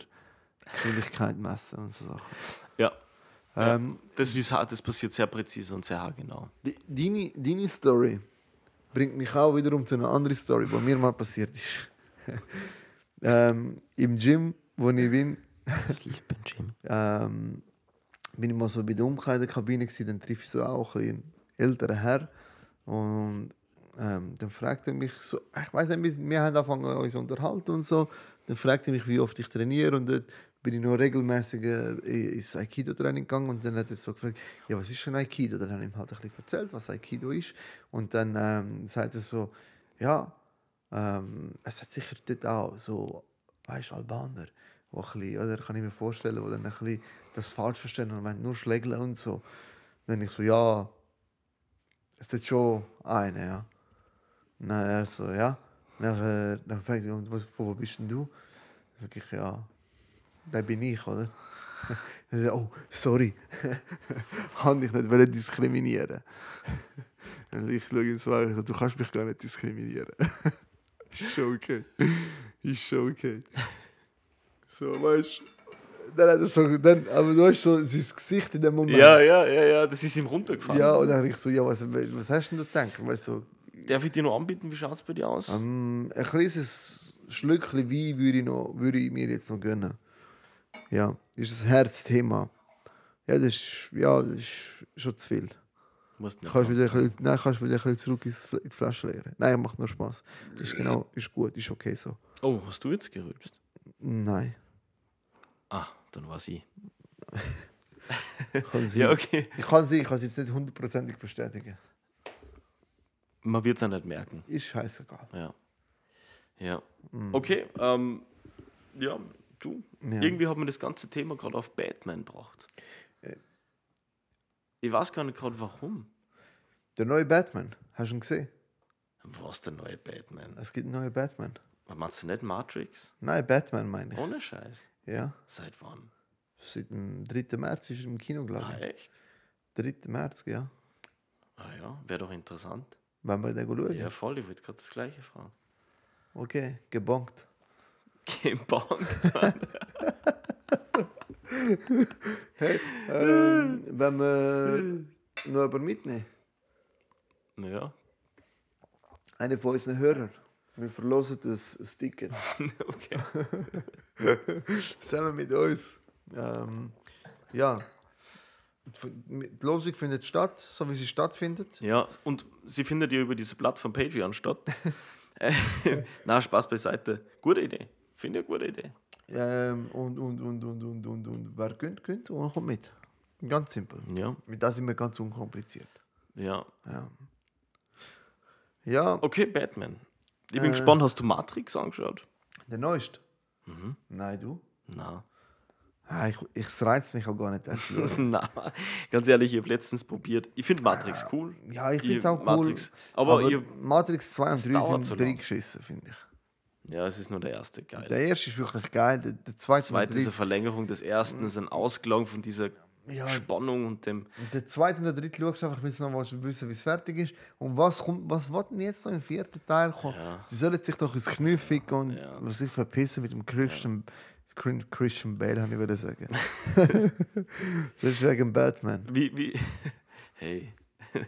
S2: Geschwindigkeit messen und so Sachen.
S1: Ja,
S2: Ähm,
S1: das, wie's- das passiert sehr präzise und sehr haargenau.
S2: Deine, deine Story bringt mich auch wiederum zu einer anderen Story, die mir mal passiert ist. ähm, Im Gym, wo ich bin,
S1: Sleep and Gym.
S2: ähm, bin ich mal so bei der Umkleidekabine gewesen, dann treffe ich so auch einen älteren Herr und ähm, dann fragt er mich so, ich weiß nicht, wir, haben angefangen uns zu unterhalten und so, dann fragt er mich, wie oft ich trainiere und dort bin ich noch regelmäßiger ins Aikido-Training gegangen und dann hat er so gefragt, ja, was ist schon Aikido? Dann habe ich ihm halt ein bisschen erzählt, was Aikido ist und dann ähm, sagt er so, ja, ähm, es hat sicher dort auch so, weißt du, Albaner, wo ein bisschen, oder kann ich mir vorstellen, wo dann ein bisschen das falsch verstehen und wollen nur schlägeln und so. Dann ich so, ja, es ist schon eine, ja. Dann er so, ja. Dann, äh, dann fragt und was, wo bist denn du? Dann sag ich, ja, da bin ich, oder? Dann sagt oh, sorry, kann ich nicht diskriminieren. Und ich schaue ihn so an, ich so, du kannst mich gar nicht diskriminieren. ist schon okay. Ist schon okay. So, weißt du, dann hat er so, dann, aber du hast so sein Gesicht in dem Moment.
S1: Ja, ja, ja, ja, das ist ihm runtergefallen.
S2: Ja, und dann habe ich so, ja, was, was hast du denn da gedacht? Weißt, du, so,
S1: Darf ich dir noch anbieten, wie schaut es bei dir aus?
S2: ähm, ein kleines Schlückchen Wein würde ich, noch, würde ich mir jetzt noch gönnen. Ja, ist ein Herzthema. Ja, das ist, ja, das ist schon zu viel.
S1: Musst nicht
S2: Kannst wieder bisschen, nein, kannst wieder ein bisschen zurück ins, in die Flasche leeren. Nein, macht nur Spaß. Ist genau, ist gut, ist okay so.
S1: Oh, hast du jetzt gerülpst?
S2: Nein.
S1: Ah, dann war sie.
S2: Kann sie,
S1: Ja, okay.
S2: Ich kann sie, ich kann sie jetzt nicht hundertprozentig bestätigen.
S1: Man wird es ja nicht merken.
S2: Ist scheißegal.
S1: Ja. Ja. Okay, ähm, ja, du.
S2: Ja.
S1: Irgendwie hat man das ganze Thema gerade auf Batman gebracht.
S2: Äh.
S1: Ich weiß gar nicht gerade warum.
S2: Der neue Batman, hast du ihn gesehen?
S1: Was der neue Batman?
S2: Es gibt einen neuen Batman.
S1: Meinst du nicht Matrix?
S2: Nein, Batman meine ich.
S1: Ohne Scheiß.
S2: Ja.
S1: Seit wann?
S2: Seit dem 3. März ist er im Kino, glaube
S1: Ah,
S2: ich.
S1: echt?
S2: 3. März, ja.
S1: Ah ja, wäre doch interessant.
S2: Wenn wir den schauen.
S1: Ja, voll, ich würde gerade das gleiche fragen.
S2: Okay, gebonkt.
S1: Gebankt.
S2: Ähm, wenn wir noch jemanden mitnehmen,
S1: ja,
S2: einer von unseren Hörern, wir verlosen das, das Ticket.
S1: okay.
S2: Zusammen mit uns. Ähm, ja. Die Losung findet statt, so wie sie stattfindet.
S1: Ja, und sie findet ja über diese Plattform Patreon statt. Äh, Na, Spaß beiseite. Gute Idee. Finde ich eine gute Idee.
S2: Ähm, und, und, und, und, und, und, und wer gönnt, gönnt und kommt mit. Ganz simpel.
S1: Ja,
S2: Mit das sind wir ganz unkompliziert.
S1: ja.
S2: Ja. Ja,
S1: Okay, Batman. Ich bin
S2: Äh.
S1: gespannt, hast du Matrix angeschaut?
S2: der neueste. Nein, du?
S1: Na.
S2: Ah, ich, ich reizt mich auch gar nicht, den zu schauen.
S1: Na, ganz ehrlich, ich habe letztens probiert. Ich finde Matrix cool.
S2: Ja, ich finde es auch cool.
S1: Matrix. Aber ich-
S2: Matrix 2 und
S1: es
S2: 3
S1: dauert
S2: sind
S1: so lang.
S2: reingeschissen, finde ich.
S1: Ja, es ist nur der erste geil.
S2: Der erste ist wirklich geil. Der, der zweite,
S1: zweite ist eine Verlängerung des ersten, ist ein Ausklang von dieser
S2: Ja.
S1: Spannung und dem.
S2: Und der zweite und der dritte schaust einfach, weil du noch willst wissen, wie es fertig ist. Und was kommt, was wird denn jetzt noch im vierten Teil kommen?
S1: Ja.
S2: Sie sollen sich doch ins Knie ficken und
S1: Ja.
S2: sich verpissen mit dem Christian, Christian- Christian Bale, habe ich würde sagen. das ist wegen Batman.
S1: Wie, wie. Hey.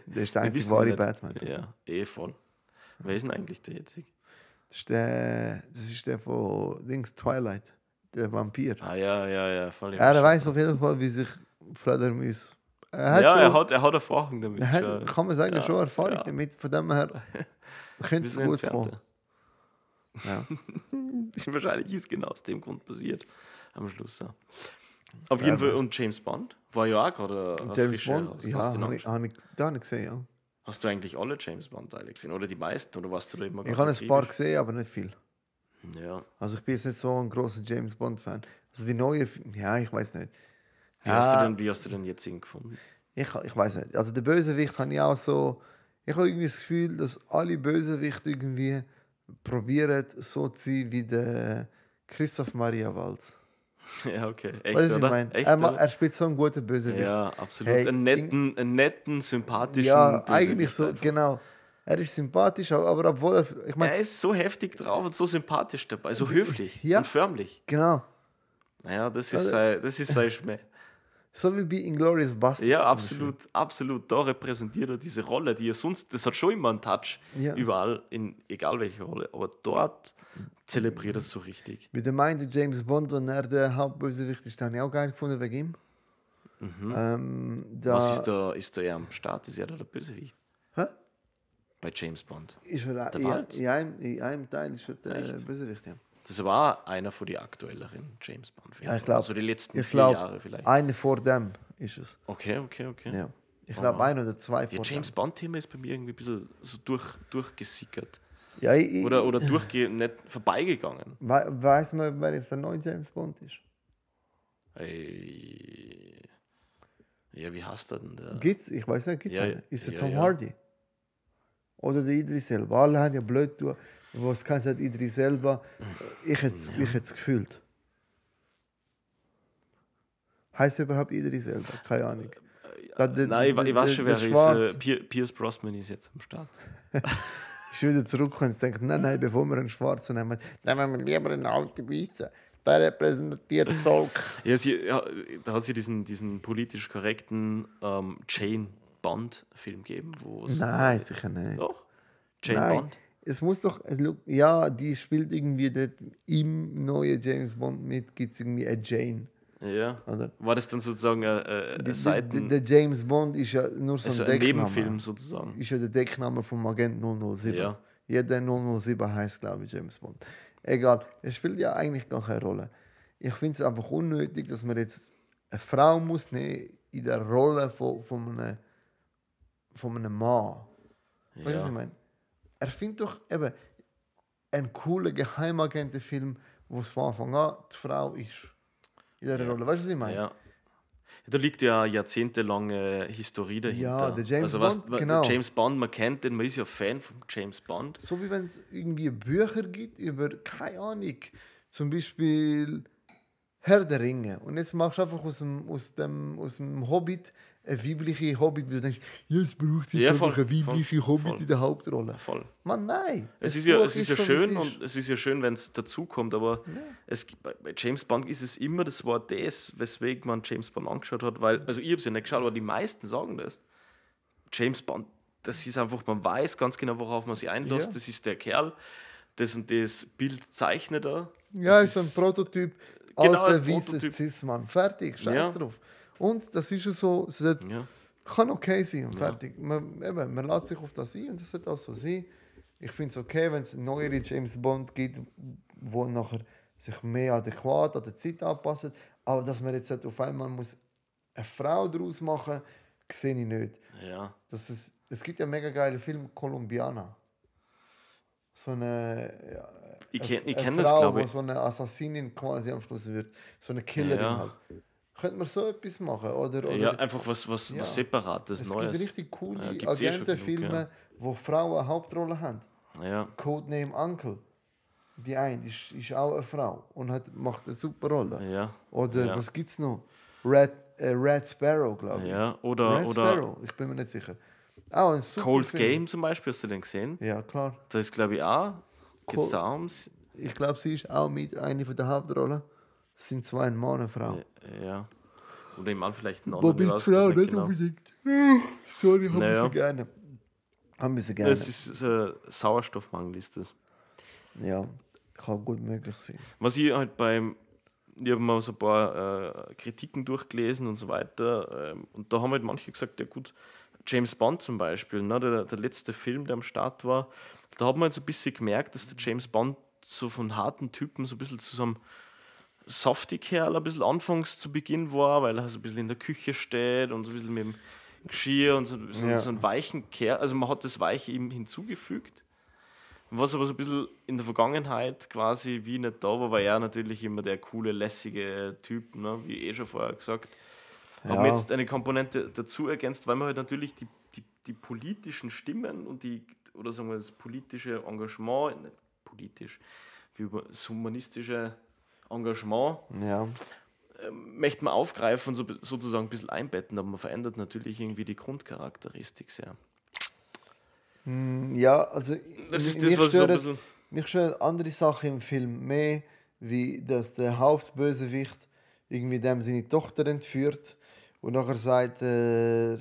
S2: Der ist der einzige wahre. Batman.
S1: Ja, eh voll. Wer ist denn eigentlich der jetzige?
S2: Das ist der, das ist der von Dings, Twilight, der Vampir.
S1: Ah, ja, ja, ja, voll.
S2: Er weiß auf jeden Fall, wie sich Fledermaus. Er hat
S1: ja,
S2: schon,
S1: er hat, er hat Erfahrung damit.
S2: er hat, kann man sagen,
S1: Ja,
S2: schon Erfahrung
S1: ja.
S2: damit. Von dem her könnte es gut kommen. Ja.
S1: Wahrscheinlich ist genau aus dem Grund passiert. Am Schluss. Ja. Auf
S2: Ja,
S1: jeden Fall. Und James Bond war ja auch gerade
S2: James Bond, ja,
S1: hast, du ihn
S2: habe ich, hab ich, da habe ich gesehen, ja.
S1: hast du eigentlich alle James Bond-Teile gesehen? Oder die meisten? Oder warst du da immer
S2: Ich habe ein paar gesehen, aber nicht viel.
S1: Ja.
S2: Also ich bin jetzt nicht so ein großer James Bond-Fan. Also die neue, ja, ich weiß nicht.
S1: Wie, hast du
S2: Ja,
S1: denn, wie hast du den jetzt gefunden?
S2: ich, ich weiß nicht. Also der Bösewicht habe ich auch so. Ich habe irgendwie das Gefühl, dass alle Bösewichte irgendwie probieren, so zu sein wie der Christoph Maria Waltz.
S1: ja, okay. Echt,
S2: was ich meine? Er, er spielt so einen guten Bösewicht.
S1: Ja, absolut.
S2: Hey,
S1: einen, netten, einen netten, sympathischen.
S2: Ja,
S1: Bösewicht
S2: eigentlich so,
S1: einfach.
S2: genau. Er ist sympathisch, aber obwohl er, ich meine,
S1: Er ist so heftig drauf und so sympathisch dabei, so höflich
S2: Ja.
S1: und förmlich.
S2: genau.
S1: Naja, das ist
S2: Also-
S1: sein, das ist sein Schmäh.
S2: So wie bei Inglourious Bastards.
S1: Ja, absolut, absolut. Da repräsentiert er diese Rolle, die er sonst, das hat schon immer einen Touch,
S2: Ja.
S1: überall, in egal welche Rolle, aber dort zelebriert er es so richtig.
S2: Bei dem meinte James Bond, wenn er der Hauptbösewicht ist, habe ich auch geil gefunden wegen ihm. Ähm, da
S1: Was ist da, ist da eher am Start? Ist er da der Bösewicht?
S2: Hä?
S1: Bei James Bond.
S2: Ist er,
S1: Der
S2: in,
S1: Wald?
S2: in, einem, in einem Teil ist er der
S1: Echt?
S2: Bösewicht, ja.
S1: Das war einer von den aktuelleren James Bond-Filmen.
S2: Ja, ich glaube.
S1: Also die letzten
S2: ich
S1: vier
S2: glaub,
S1: Jahre vielleicht.
S2: Einer vor dem ist es.
S1: Okay, okay, okay.
S2: Ja. Ich glaube, ein oder zwei
S1: Ja,
S2: vor
S1: James
S2: dem.
S1: Bond-Thema ist bei mir irgendwie ein bisschen so durch, durchgesickert.
S2: Ja, ich,
S1: Oder, oder durchge nicht vorbeigegangen.
S2: We weiß man, wer jetzt der neue James Bond ist?
S1: Ey. Ja, wie heißt der denn? Der?
S2: Gibt's? Ich weiß nicht, gibt's
S1: Ja,
S2: einen? Ist es
S1: ja,
S2: Tom. Hardy? Oder der Idris Elba? Alle haben ja blöd tun. Was kann sagt Idris Elba? Ich hätte es ich hätt's gefühlt. Heißt er überhaupt Idris Elba? Keine Ahnung. Da- der-
S1: Nein, ich,
S2: der-
S1: ich weiß schon, wer ist. Äh, Pierce Brosnan ist jetzt am Start.
S2: Ich wieder zurückkommen und denke, nein, nein, bevor wir einen Schwarzen nehmen, nehmen wir lieber einen alten Weißen. Der repräsentiert das Volk.
S1: Ja, sie, ja, da hat sie diesen, diesen politisch korrekten ähm, Jane Bond-Film gegeben, wo es.
S2: Nein, sicher nicht.
S1: Doch. Jane
S2: Nein,
S1: Bond.
S2: Es muss doch, look, ja, die spielt irgendwie dort im neuen James Bond mit, gibt es irgendwie eine Jane.
S1: Ja.
S2: Oder?
S1: War das dann sozusagen eine, eine
S2: Die-
S1: Seiten,
S2: Der James Bond ist ja nur so
S1: also
S2: ein
S1: ein
S2: Deckname.
S1: Nebenfilm sozusagen?
S2: Ist ja der Deckname vom Agent 007.
S1: Ja.
S2: Jeder 007 heißt, glaube ich, James Bond. Egal, es spielt ja eigentlich gar keine Rolle. Ich finde es einfach unnötig, dass man jetzt eine Frau muss nehmen in der Rolle von, von, einem, von einem Mann. Weißt du, was ich meine? Er findet doch eben einen coolen Geheimagentenfilm, wo es von Anfang an die Frau ist. In der Rolle. Weißt du, was ich meine?
S1: Ja. Da liegt ja jahrzehntelange Historie dahinter.
S2: Ja, der James
S1: also, was,
S2: Bond,
S1: der
S2: genau.
S1: James Bond, man kennt den, man ist ja Fan von James Bond.
S2: So wie wenn es irgendwie Bücher gibt über, keine Ahnung, zum Beispiel Herr der Ringe. Und jetzt machst du einfach aus dem, aus dem, aus dem Hobbit eine weibliche Hobbit, wo du denkst, ja, es braucht
S1: Ja,
S2: einfach
S1: voll,
S2: eine weibliche
S1: voll,
S2: Hobbit
S1: voll.
S2: in der Hauptrolle.
S1: Voll.
S2: Mann, nein.
S1: Es ist ja, es ist ja schön
S2: es ist.
S1: und es ist ja schön, wenn es dazukommt, aber es, gibt- bei James Bond ist es immer, das war das, weswegen man James Bond angeschaut hat, weil, also ich habe es ja nicht geschaut, aber die meisten sagen das. James Bond, das ist einfach, man weiß ganz genau, worauf man sich einlässt,
S2: Ja.
S1: das ist der Kerl, das und das Bild zeichnet er.
S2: Ja,
S1: Das
S2: ist ein Prototyp.
S1: Genau,
S2: alter, weißer. Cis-Mann. Fertig, scheiß
S1: Ja.
S2: drauf. Und das ist ja so, es hat-
S1: Ja.
S2: kann okay sein und fertig. Man, eben, man lässt sich auf das ein und das sollte auch so sein. Ich finde es okay, wenn es neuere James Bond gibt, wo nachher sich mehr adäquat an der Zeit anpassen. Aber dass man jetzt halt auf einmal muss eine Frau daraus machen sehe ich nicht.
S1: ja.
S2: Das ist, es gibt ja einen mega geile Film Colombiana. So eine, ja,
S1: Ich
S2: eine-
S1: kenn- ich das,
S2: Frau,
S1: glaub
S2: wo
S1: ich.
S2: so eine Assassinin quasi am Schluss wird. So eine Killerin
S1: Ja.
S2: halt. Könnte man so etwas machen? Oder, oder
S1: ja, einfach was, was,
S2: Ja.
S1: was Separates,
S2: es
S1: Neues.
S2: gibt richtig coole
S1: Ja, gibt's eh
S2: Agentenfilme,
S1: genug,
S2: wo Frauen eine Hauptrolle haben.
S1: Ja.
S2: Codename Uncle. Die eine ist, ist auch eine Frau und hat, macht eine super Rolle.
S1: Ja.
S2: Oder
S1: ja.
S2: was gibt es noch? Red, äh, Red Sparrow, glaube ich.
S1: Ja, oder,
S2: Red
S1: oder
S2: Sparrow, ich bin mir nicht sicher. Auch ein super
S1: Cold
S2: Film.
S1: Game zum Beispiel, hast du den gesehen?
S2: Ja, klar.
S1: Da ist, glaube ich, auch. Geht es
S2: Cool.
S1: da ums?
S2: Ich glaube, sie ist auch mit einer von der Hauptrollen. Sind zwei, ein Mann und eine Frau.
S1: Ja. Oder im Mann vielleicht ein
S2: Wobei die
S1: weiß
S2: Frau
S1: nicht genau.
S2: unbedingt. Sorry, ich habe
S1: Naja.
S2: sie gerne. Haben sie gerne.
S1: Das ist äh, Sauerstoffmangel, ist das.
S2: ja, kann gut möglich sein.
S1: Was ich halt beim, ich habe mal so ein paar äh, Kritiken durchgelesen und so weiter. Ähm, und da haben halt manche gesagt, ja gut, James Bond zum Beispiel, ne, der, der letzte Film, der am Start war, da hat man halt so ein bisschen gemerkt, dass der James Bond so von harten Typen so ein bisschen zu so einem Softie-Kerl ein bisschen anfangs zu Beginn war, weil er so ein bisschen in der Küche steht und so ein bisschen mit dem Geschirr und so, so,
S2: Ja.
S1: so einen weichen Kerl. Also man hat das Weiche ihm hinzugefügt. Was aber so ein bisschen in der Vergangenheit quasi wie nicht da war, war er natürlich immer der coole, lässige Typ, ne? wie eh schon vorher gesagt. Haben
S2: Ja.
S1: wir jetzt eine Komponente dazu ergänzt, weil man halt natürlich die, die, die politischen Stimmen und die, oder sagen wir das politische Engagement, nicht politisch, wie über das humanistische Engagement,
S2: Ja.
S1: möchte man aufgreifen und so, sozusagen ein bisschen einbetten, aber man verändert natürlich irgendwie die Grundcharakteristik sehr.
S2: Hm, Ja, also
S1: Das ist das,
S2: mich
S1: was so
S2: stören-
S1: bisschen.
S2: Mich stören andere Sachen im Film mehr, wie dass der Hauptbösewicht irgendwie dem seine Tochter entführt und nachher sagt er,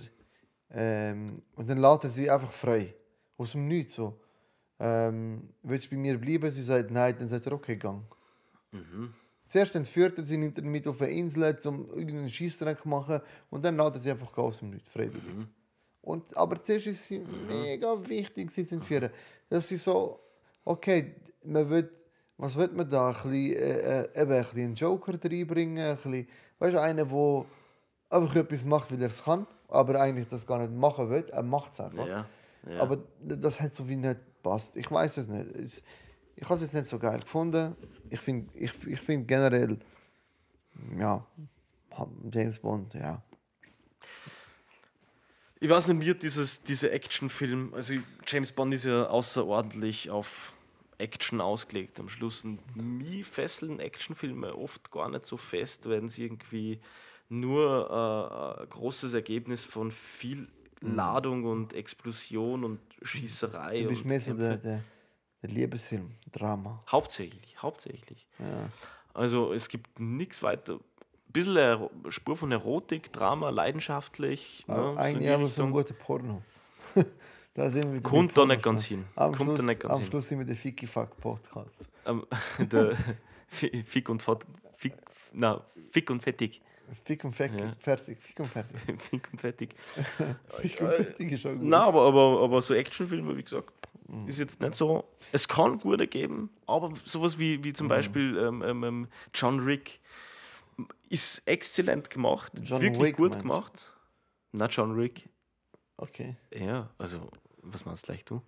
S2: ähm, und dann lässt er sie einfach frei. Aus dem Nichts so. Ähm, willst du bei mir bleiben? Sie sagt nein, dann sagt er, okay, gang. Zuerst entführt er sie, nimmt er mit auf eine Insel, um irgendeinen Schießtrank zu machen und dann lädt er sie einfach aus dem Nichts, freiwillig. Und, aber zuerst ist es mega wichtig, sie zu entführen. Dass sie so, okay, man will, was will man da? Ein bisschen, äh, äh, eben ein bisschen einen Joker reinbringen, ein bisschen, weißt du, einer, der einfach etwas macht, weil er es kann, aber eigentlich das gar nicht machen will. Er macht es einfach.
S1: Ja. ja.
S2: Aber das hat so wie nicht passt. Ich weiß es nicht. Ich, habe es jetzt nicht so geil gefunden. Ich finde ich, ich find generell, ja, James Bond, ja.
S1: Ich weiß nicht, mir dieses, diese Actionfilm, also James Bond ist ja außerordentlich auf Action ausgelegt am Schluss. Und mich fesseln Actionfilme oft gar nicht so fest, wenn sie irgendwie nur äh, ein großes Ergebnis von viel Ladung und Explosion und Schießerei.
S2: Du bist
S1: und
S2: mehr so der, der, der Liebesfilm, Drama.
S1: Hauptsächlich, hauptsächlich.
S2: Ja.
S1: Also es gibt nichts weiter. Ein bisschen Ero- Spur von Erotik, Drama, leidenschaftlich. Ne, so in
S2: Eigentlich
S1: die
S2: aber so ein guter Porno. da sind wir
S1: Kommt da nicht ganz
S2: ne?
S1: hin.
S2: Am,
S1: Kommt da
S2: Schluss,
S1: nicht ganz
S2: am
S1: hin.
S2: Schluss sind wir der Ficky Fuck Podcast.
S1: Der Fi- Fick und Fett. Fick, na, Fick und Fettig.
S2: Fick und fertig.
S1: Ja.
S2: fertig. Fick und fertig.
S1: Fick und Fettig.
S2: Fick und fertig ist schon gut.
S1: Na, aber, aber, aber so Actionfilme, wie gesagt, ist jetzt nicht so. Es kann gute geben, aber sowas wie, wie zum Beispiel ähm, ähm, ähm, John Rick ist exzellent gemacht,
S2: John
S1: wirklich
S2: Wick,
S1: gut
S2: du?
S1: gemacht. Na, John Rick.
S2: Okay.
S1: Ja, also, was meinst du gleich du?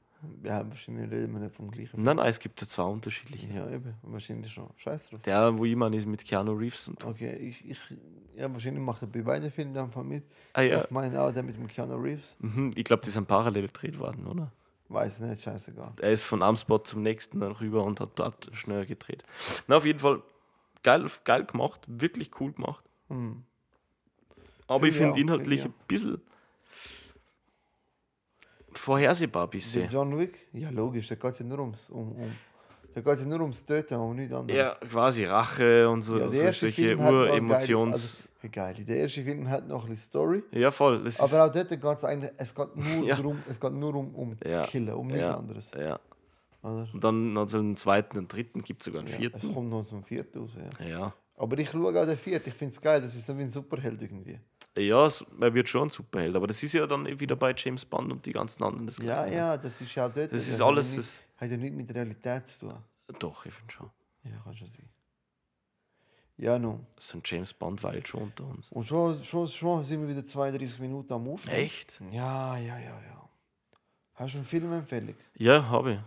S2: Ja, wahrscheinlich reden wir nicht vom gleichen.
S1: Nein, nein, es gibt ja zwei unterschiedliche.
S2: Ja, eben. Wahrscheinlich schon. Scheiß drauf.
S1: Der, wo ich meine, ist mit Keanu Reeves und.
S2: Okay, ich, ich, ja, wahrscheinlich macht er bei beiden Filmen einfach mit.
S1: Ah ja,
S2: Ich meine auch der mit dem Keanu Reeves.
S1: mhm, ich glaube, die sind parallel gedreht worden, oder?
S2: Weiß nicht, scheißegal.
S1: Er ist von einem Spot zum nächsten dann rüber und hat dort schneller gedreht. Na, auf jeden Fall geil, geil gemacht, wirklich cool gemacht.
S2: Hm.
S1: Aber
S2: Finde
S1: ich finde inhaltlich
S2: finde
S1: ein bisschen vorhersehbar
S2: Der
S1: bisschen.
S2: John Wick? Ja, logisch, da geht es ja nur ums, um, um, da geht's ja nur ums Töten und nichts anderes.
S1: Ja, quasi Rache und so,
S2: Ja, der
S1: so
S2: erste
S1: solche Uremotions.
S2: Also, geil. Der erste Film hat noch ein bisschen Story.
S1: ja, voll. Das ist,
S2: Aber auch dort geht es eigentlich, es geht nur
S1: Ja.
S2: darum, es geht nur um, um
S1: Ja.
S2: Killen, um nichts
S1: ja,
S2: anderes.
S1: ja.
S2: Oder?
S1: Und dann noch so einen zweiten, einen dritten, gibt es sogar einen vierten.
S2: es kommt noch zum vierten raus, ja.
S1: Ja.
S2: Aber ich schaue auch den vierten, ich finde es geil, das ist so wie ein Superheld irgendwie.
S1: Ja, es- er wird schon ein Superheld, aber das ist ja dann wieder bei James Bond und die ganzen anderen. Das
S2: Ja,
S1: Gleiche.
S2: ja, das ist ja auch dort.
S1: Das ist
S2: hat
S1: alles. Das,
S2: hat ja nichts mit Realität zu tun.
S1: doch, ich finde schon.
S2: Ja, kann schon sein. Ja, nun.
S1: So ein James Bond weilt schon unter uns.
S2: Und schon, schon, schon sind wir wieder 32 Minuten am Aufnehmen.
S1: Echt?
S2: Ja, ja, ja, ja. Hast du eine Filmempfehlung?
S1: Ja, habe ich.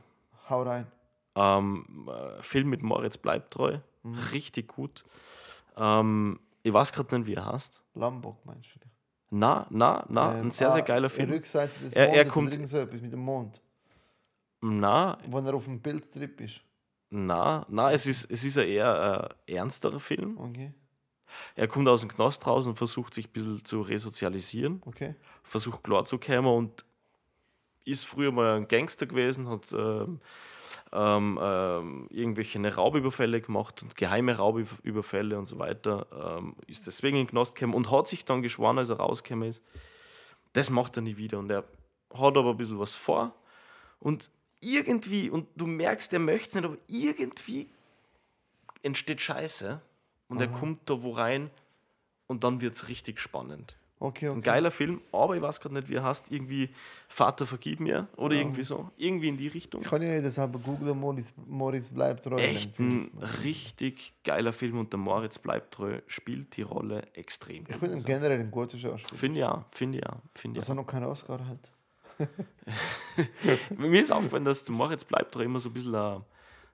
S2: Hau rein.
S1: Ähm, äh, Film mit Moritz Bleibtreu.
S2: Mhm.
S1: Richtig gut. Ähm, ich weiß gerade nicht, wie er heißt.
S2: Lombok meinst du?
S1: Na, na, na,
S2: Ähm,
S1: ein sehr, sehr
S2: ah,
S1: geiler
S2: die
S1: Film.
S2: Rückseite des
S1: Er- er
S2: Mondes
S1: kommt-
S2: so etwas mit dem Mond.
S1: Na,
S2: Wo er auf dem Bildstrip ist.
S1: na, na, es ist, es ist ein eher äh, ernsterer Film.
S2: Okay,
S1: Er kommt aus dem Knast raus und versucht sich ein bisschen zu resozialisieren.
S2: okay.
S1: versucht klarzukommen und ist früher mal ein Gangster gewesen, hat ähm, ähm, ähm, irgendwelche Raubüberfälle gemacht und geheime Raubüberfälle und so weiter. Ähm, ist deswegen in den Knast gekommen und hat sich dann geschworen, als er rausgekommen ist, das macht er nie wieder. Und er hat aber ein bisschen was vor. Und irgendwie, und du merkst, er möchte es nicht, aber irgendwie entsteht Scheiße. Und er kommt da wo rein und dann wird es richtig spannend.
S2: Okay, okay.
S1: Ein geiler Film, aber ich weiß gerade nicht, wie er heißt. Irgendwie Vater vergib mir oder irgendwie so. Irgendwie in die Richtung.
S2: Ich kann ja deshalb googeln, Morris, Morris bleibt treu.
S1: Echt ein richtig geiler Film und der Moritz bleibt treu, spielt die Rolle extrem
S2: Ich
S1: gut.
S2: finde generell ein guter Schauspieler.
S1: Finde ja, finde ja,
S2: Dass
S1: ja.
S2: er noch keinen Oscar hat.
S1: Mir ist aufgefallen, dass der Moritz bleibt immer so ein bisschen eine,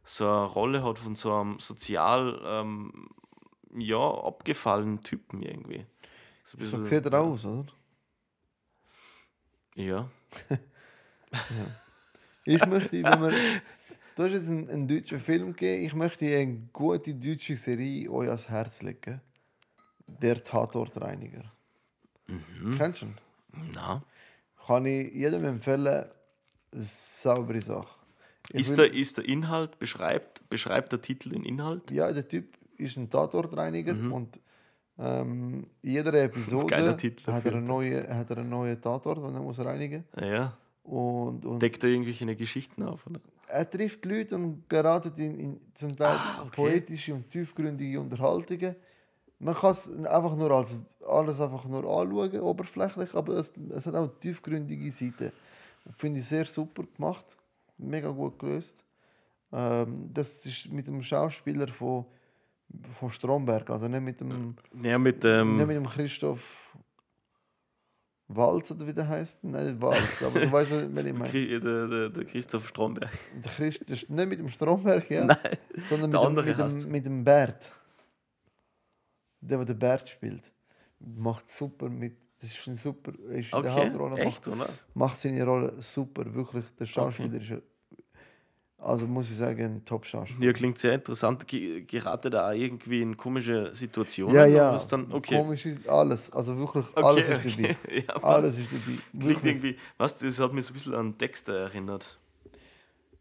S1: so eine Rolle hat von so einem sozial ähm, ja, abgefallenen Typen irgendwie. So, ein
S2: So
S1: bisschen-
S2: sieht er aus, oder?
S1: Ja.
S2: Ich möchte, wenn wir. Du hast jetzt einen, einen deutschen Film gegeben. Ich möchte eine gute deutsche Serie euch ans Herz legen. Der Tatortreiniger.
S1: Mhm.
S2: Kennst du ihn?
S1: Na.
S2: Kann ich jedem empfehlen, saubere Sache. Ich
S1: Ist
S2: will-
S1: der, ist der Inhalt, beschreibt, beschreibt der Titel den Inhalt?
S2: Ja, der Typ ist ein Tatortreiniger und ähm, jeder Episode
S1: Mhm.
S2: Hat er, einen neuen, hat er einen neuen Tatort, den er muss reinigen
S1: Ja.
S2: Und, und
S1: Deckt er irgendwelche Geschichten auf? Oder?
S2: er trifft Leute und geratet in, in zum Teil
S1: Ah, okay.
S2: poetische und tiefgründige Unterhaltungen. Man kann es einfach nur als alles einfach nur anschauen, oberflächlich, aber es, es hat auch eine tiefgründige Seite. Finde ich sehr super gemacht, mega gut gelöst. Ähm, das ist mit dem Schauspieler von, von Stromberg, also nicht mit dem,
S1: Ja, mit ähm,
S2: nicht mit dem Christoph Walz oder wie der heißt. Nein, nicht Walz, aber du weißt, was ich meine.
S1: Der, der, der Christoph Stromberg.
S2: Der Christ, das ist nicht mit dem Stromberg, ja.
S1: Nein.
S2: Sondern
S1: Der
S2: mit dem, mit, dem, mit dem Bert. Der, der den Bert spielt. Macht super mit. Das ist ein super. Er Ist in der
S1: Okay,
S2: Hauptrolle. Macht,
S1: echt, oder?
S2: macht seine Rolle super. Wirklich. Der Schauspieler ist. Also muss ich sagen, ein Top-Schauspieler.
S1: Ja, klingt sehr interessant. Ge- Geratet da irgendwie in komische Situationen?
S2: Ja, ja.
S1: Dann, okay.
S2: Komisch ist alles. Also wirklich,
S1: okay,
S2: alles ist
S1: okay.
S2: dabei.
S1: ja,
S2: Alles ist dabei.
S1: Klingt
S2: Wirklich.
S1: irgendwie, was, das hat mich so ein bisschen an Dexter erinnert.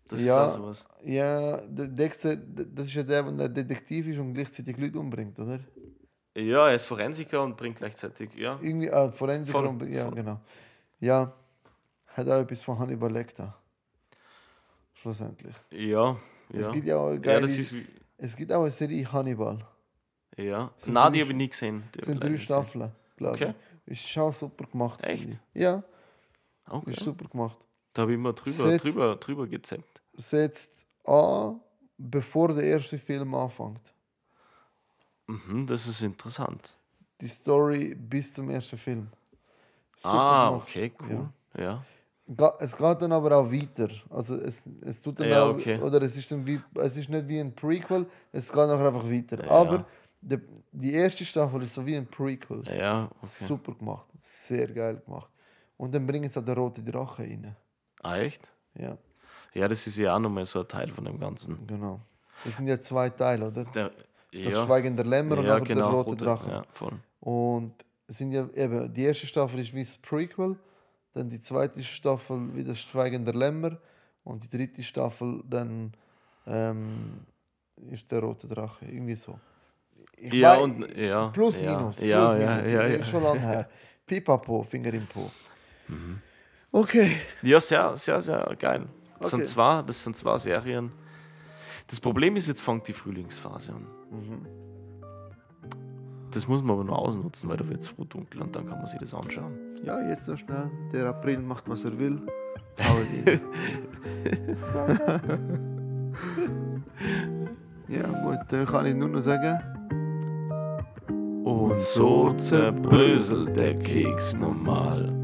S1: Das
S2: Ja.
S1: ist auch sowas.
S2: Ja, der Dexter, das ist ja der, der Detektiv ist und gleichzeitig Leute umbringt, oder?
S1: Ja, er ist Forensiker und bringt gleichzeitig, ja.
S2: Irgendwie, äh, Forensiker.
S1: Voll,
S2: und, ja,
S1: voll.
S2: genau. Ja, hat auch etwas von Hannibal Lecter. Schlussendlich.
S1: Ja,
S2: Es
S1: ja.
S2: gibt ja auch eine
S1: Ja, ist
S2: es gibt auch eine Serie Hannibal.
S1: ja.
S2: Sind
S1: Nein,
S2: drei
S1: die habe ich nie gesehen. Die
S2: Es sind drei. Staffeln, glaube
S1: Okay.
S2: ich. Ist schon super gemacht.
S1: Echt?
S2: Ja,
S1: Okay.
S2: ist super gemacht.
S1: Da habe ich immer drüber,
S2: Setzt-
S1: drüber, drüber gezappt.
S2: Setzt an, bevor der erste Film anfängt.
S1: Mhm, das ist interessant.
S2: Die Story bis zum ersten Film. Super
S1: ah,
S2: gemacht.
S1: okay, cool. Ja.
S2: Ga- Es geht dann aber auch weiter. Also es, es tut dann
S1: Ja,
S2: auch,
S1: okay.
S2: oder es ist dann wie, es ist nicht wie ein Prequel, es geht nachher einfach weiter.
S1: Ja.
S2: Aber die, die erste Staffel ist so wie ein Prequel.
S1: Ja, ja, okay.
S2: Super gemacht, sehr geil gemacht. Und dann bringen sie auch den roten Drache rein.
S1: Ah, echt?
S2: Ja,
S1: Ja, das ist ja auch nochmal so ein Teil von dem Ganzen.
S2: genau. Das sind ja zwei Teile, oder?
S1: Der,
S2: Das
S1: ja,
S2: Schweigen der Lämmer und
S1: ja,
S2: nachher
S1: genau,
S2: der rote Drache.
S1: Ja, voll.
S2: Und sind ja eben, die erste Staffel ist wie das Prequel, dann die zweite Staffel wie das Schweigen der Lämmer und die dritte Staffel dann ähm, ist der rote Drache. Irgendwie so. Ich
S1: Ja,
S2: wei-
S1: und ja.
S2: plus
S1: ja,
S2: minus,
S1: Ja,
S2: plus
S1: ja,
S2: minus.
S1: ja,
S2: Ist
S1: ja.
S2: schon lange her. Pipapo, Finger im Po.
S1: Mhm.
S2: Okay.
S1: Ja, sehr, sehr, sehr geil. Das,
S2: Okay.
S1: sind zwei, das sind zwei Serien. Das Problem ist, jetzt fängt die Frühlingsphase an.
S2: Mhm.
S1: Das muss man aber nur ausnutzen, weil da wird es früh dunkel und dann kann man sich das anschauen.
S2: Ja, jetzt noch schnell. Der April macht, was er will. Ihn. ja, gut, dann kann ich nur noch sagen.
S1: Und so zerbröselt der Keks normal.